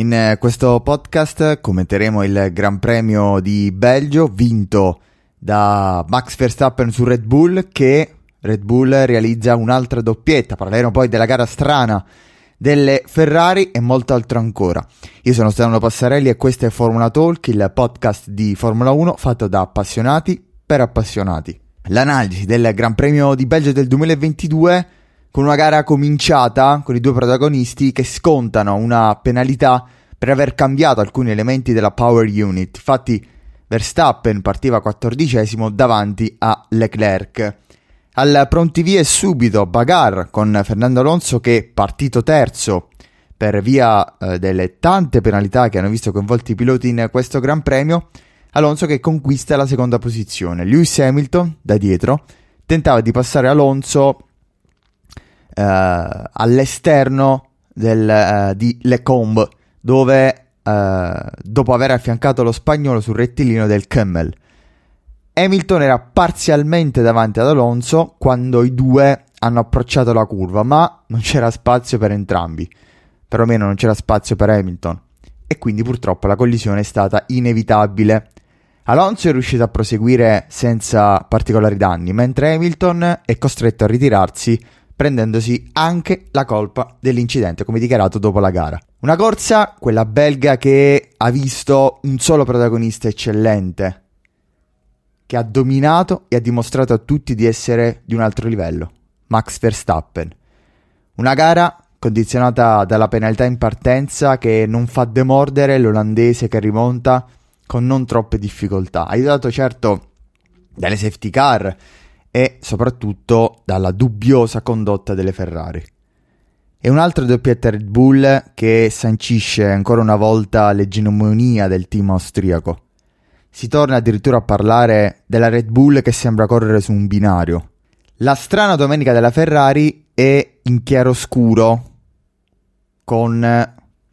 In eh, questo podcast commenteremo il Gran Premio di Belgio vinto da Max Verstappen su Red Bull che Red Bull realizza un'altra doppietta, parleremo poi della gara strana delle Ferrari e molto altro ancora. Io sono Stefano Passarelli e questo è Formula Talk, il podcast di Formula 1 fatto da appassionati per appassionati. L'analisi del Gran Premio di Belgio del 2022 con una gara cominciata con i due protagonisti che scontano una penalità per aver cambiato alcuni elementi della power unit. Infatti Verstappen partiva quattordicesimo davanti a Leclerc. Al pronti via subito bagar con Fernando Alonso che partito terzo per via eh, delle tante penalità che hanno visto coinvolti i piloti in questo Gran Premio, Alonso che conquista la seconda posizione. Lewis Hamilton da dietro tentava di passare Alonso all'esterno del, eh, di Lecombe dove eh, dopo aver affiancato lo spagnolo sul rettilineo del Kemmel. Hamilton era parzialmente davanti ad Alonso quando i due hanno approcciato la curva, ma non c'era spazio per entrambi. Perlomeno non c'era spazio per Hamilton. E quindi purtroppo la collisione è stata inevitabile. Alonso è riuscito a proseguire senza particolari danni, mentre Hamilton è costretto a ritirarsi prendendosi anche la colpa dell'incidente, come dichiarato dopo la gara. Una corsa, quella belga, che ha visto un solo protagonista eccellente, che ha dominato e ha dimostrato a tutti di essere di un altro livello, Max Verstappen. Una gara condizionata dalla penalità in partenza che non fa demordere l'olandese che rimonta con non troppe difficoltà. Aiutato certo dalle safety car e soprattutto dalla dubbiosa condotta delle Ferrari. E un'altra doppietta Red Bull che sancisce ancora una volta l'egemonia del team austriaco. Si torna addirittura a parlare della Red Bull che sembra correre su un binario. La strana domenica della Ferrari è in chiaroscuro con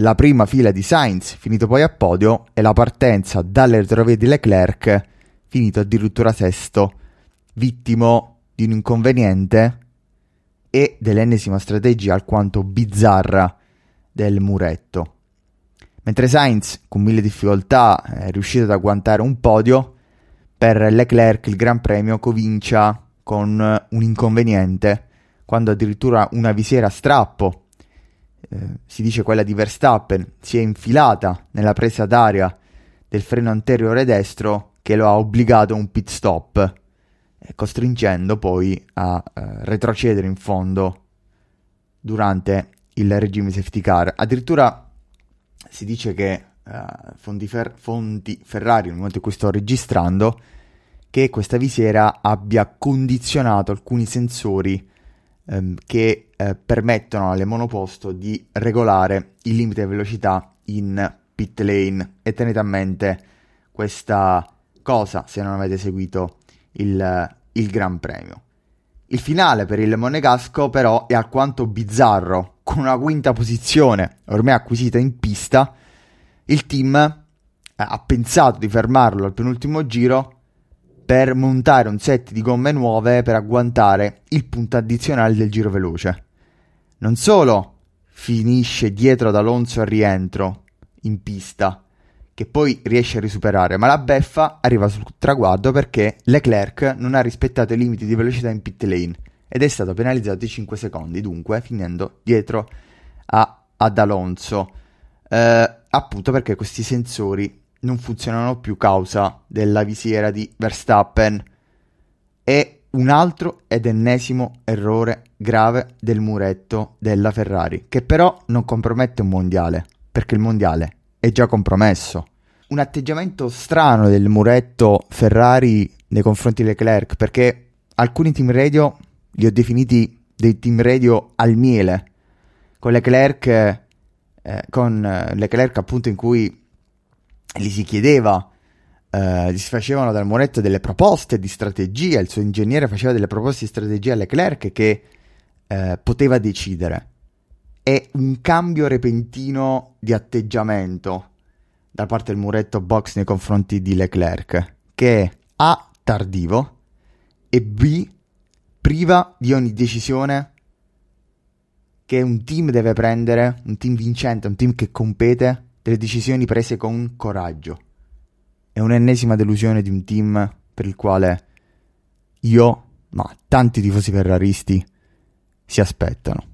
la prima fila di Sainz finito poi a podio e la partenza dalle retrovie di Leclerc finito addirittura sesto, vittimo di un inconveniente e dell'ennesima strategia alquanto bizzarra del muretto. Mentre Sainz, con mille difficoltà, è riuscito ad agguantare un podio, per Leclerc il Gran Premio comincia con un inconveniente, quando addirittura una visiera a strappo, eh, si dice quella di Verstappen, si è infilata nella presa d'aria del freno anteriore destro che lo ha obbligato a un pit stop, costringendo poi a eh, retrocedere in fondo durante il regime safety car. Addirittura si dice che uh, fonti, fer- fonti, Ferrari, nel momento in cui sto registrando, che questa visiera abbia condizionato alcuni sensori um, che uh, permettono alle monoposto di regolare il limite di velocità in pit lane. E tenete a mente questa cosa se non avete seguito il, il Gran Premio. Il finale per il Monegasco però è alquanto bizzarro, con una quinta posizione ormai acquisita in pista, il team eh, ha pensato di fermarlo al penultimo giro per montare un set di gomme nuove per agguantare il punto addizionale del giro veloce. Non solo finisce dietro ad Alonso al rientro in pista, che poi riesce a risuperare, ma la beffa arriva sul traguardo perché Leclerc non ha rispettato i limiti di velocità in pit lane ed è stato penalizzato di 5 secondi, dunque finendo dietro a, ad Alonso, eh, appunto perché questi sensori non funzionano più causa della visiera di Verstappen. È un altro ed ennesimo errore grave del muretto della Ferrari, che però non compromette un mondiale, perché il mondiale è già compromesso. Un atteggiamento strano del muretto Ferrari nei confronti di Leclerc, perché alcuni team radio li ho definiti dei team radio al miele, con Leclerc eh, con eh, Leclerc appunto in cui gli si chiedeva, eh, gli si facevano dal muretto delle proposte di strategia, il suo ingegnere faceva delle proposte di strategia a Leclerc che eh, poteva decidere. È un cambio repentino di atteggiamento da parte del muretto box nei confronti di Leclerc, che è A tardivo e B priva di ogni decisione che un team deve prendere, un team vincente, un team che compete, delle decisioni prese con coraggio. È un'ennesima delusione di un team per il quale io, ma tanti tifosi ferraristi si aspettano.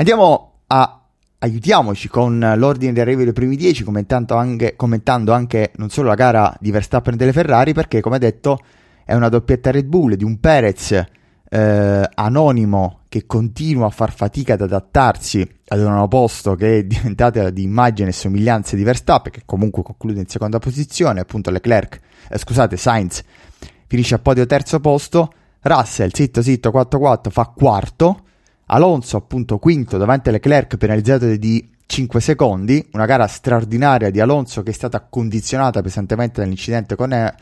Andiamo a aiutiamoci con l'ordine di arrivo dei primi 10, commentando anche, commentando anche non solo la gara di Verstappen e delle Ferrari, perché come detto è una doppietta Red Bull di un Perez eh, anonimo che continua a far fatica ad adattarsi ad un posto che è diventato di immagine e somiglianze di Verstappen, che comunque conclude in seconda posizione, appunto Leclerc, eh, scusate, Sainz finisce a podio terzo posto, Russell zitto zitto 4-4 fa quarto, Alonso appunto quinto davanti a Leclerc penalizzato di 5 secondi, una gara straordinaria di Alonso che è stata condizionata pesantemente dall'incidente con eh,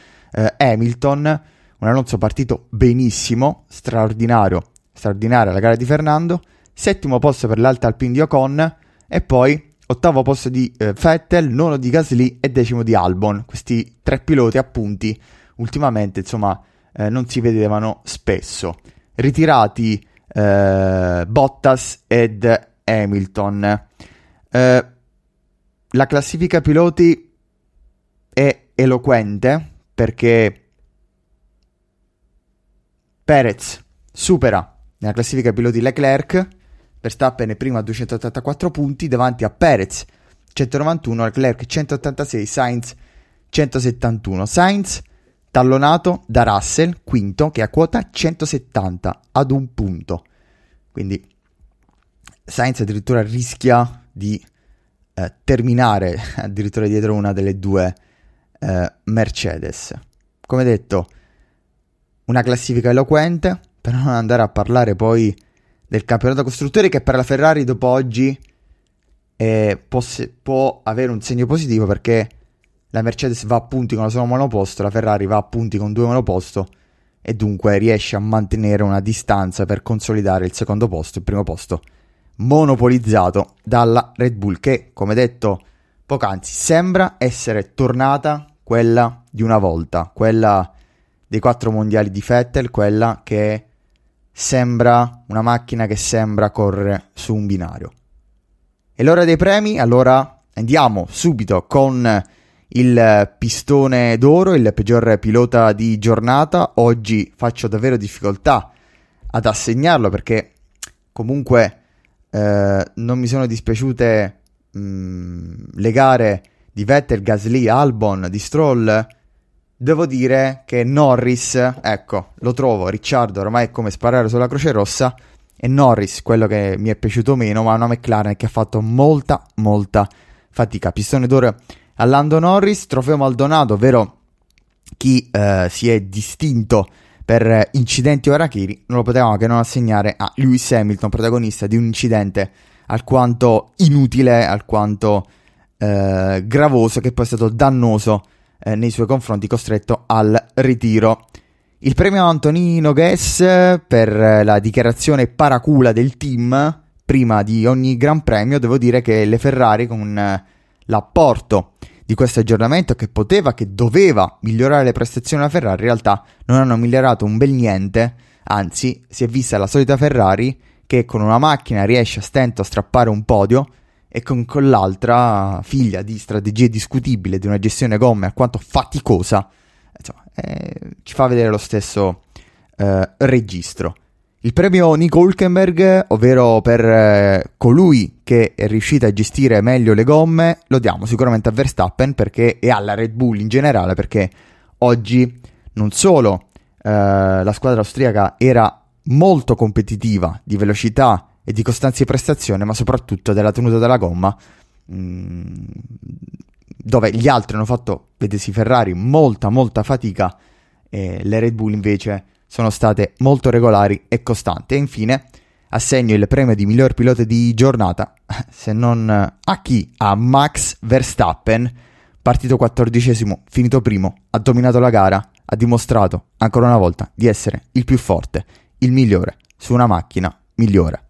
Hamilton, un Alonso partito benissimo, straordinario, straordinaria la gara di Fernando, settimo posto per l'Alta Alpine di Ocon e poi ottavo posto di eh, Vettel, nono di Gasly e decimo di Albon. Questi tre piloti appunti ultimamente insomma eh, non si vedevano spesso. Ritirati eh, Bottas ed Hamilton. Eh, la classifica piloti è eloquente perché Perez supera nella classifica piloti Leclerc, Verstappen è primo a 284 punti davanti a Perez 191, Leclerc 186, Sainz 171. Sainz tallonato da Russell, quinto, che ha quota 170 ad un punto. Quindi Sainz addirittura rischia di eh, terminare addirittura dietro una delle due eh, Mercedes. Come detto, una classifica eloquente, per non andare a parlare poi del campionato costruttori che per la Ferrari dopo oggi eh, può, può, avere un segno positivo perché la Mercedes va a punti con la sola monoposto, la Ferrari va a punti con due monoposto e dunque riesce a mantenere una distanza per consolidare il secondo posto, il primo posto monopolizzato dalla Red Bull che, come detto poc'anzi, sembra essere tornata quella di una volta, quella dei quattro mondiali di Vettel, quella che sembra una macchina che sembra correre su un binario. E l'ora dei premi? Allora andiamo subito con il pistone d'oro, il peggior pilota di giornata. Oggi faccio davvero difficoltà ad assegnarlo perché comunque eh, non mi sono dispiaciute mh, mm, le gare di Vettel, Gasly, Albon, di Stroll Devo dire che Norris, ecco, lo trovo, Ricciardo ormai è come sparare sulla Croce Rossa, e Norris, quello che mi è piaciuto meno, ma una McLaren che ha fatto molta, molta fatica. Pistone d'oro a Lando Norris, trofeo Maldonado, ovvero chi eh, si è distinto per incidenti o arachiri, non lo potevamo che non assegnare a Lewis Hamilton, protagonista di un incidente alquanto inutile, alquanto eh, gravoso, che poi è stato dannoso eh, nei suoi confronti costretto al ritiro. Il premio Antonino Guess per la dichiarazione paracula del team prima di ogni Gran Premio, devo dire che le Ferrari con l'apporto di questo aggiornamento che poteva, che doveva migliorare le prestazioni della Ferrari, in realtà non hanno migliorato un bel niente, anzi si è vista la solita Ferrari che con una macchina riesce a stento a strappare un podio e con, con l'altra figlia di strategie discutibili di una gestione gomme alquanto faticosa, insomma, eh, ci fa vedere lo stesso eh, registro. Il premio Nico Hulkenberg, ovvero per eh, colui che è riuscito a gestire meglio le gomme, lo diamo sicuramente a Verstappen perché, e alla Red Bull in generale perché oggi non solo eh, la squadra austriaca era molto competitiva di velocità e di costanza di prestazione, ma soprattutto della tenuta della gomma, mh, mm, dove gli altri hanno fatto, vedesi Ferrari, molta molta fatica e le Red Bull invece sono state molto regolari e costanti. E infine assegno il premio di miglior pilota di giornata, se non a chi? A Max Verstappen, partito quattordicesimo, finito primo, ha dominato la gara, ha dimostrato ancora una volta di essere il più forte, il migliore, su una macchina migliore.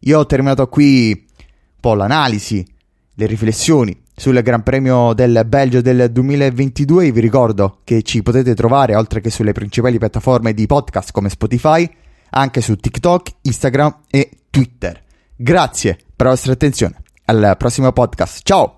Io ho terminato qui un po' l'analisi, le riflessioni sul Gran Premio del Belgio del 2022. Vi ricordo che ci potete trovare, oltre che sulle principali piattaforme di podcast come Spotify, anche su TikTok, Instagram e Twitter. Grazie per la vostra attenzione. Al prossimo podcast. Ciao!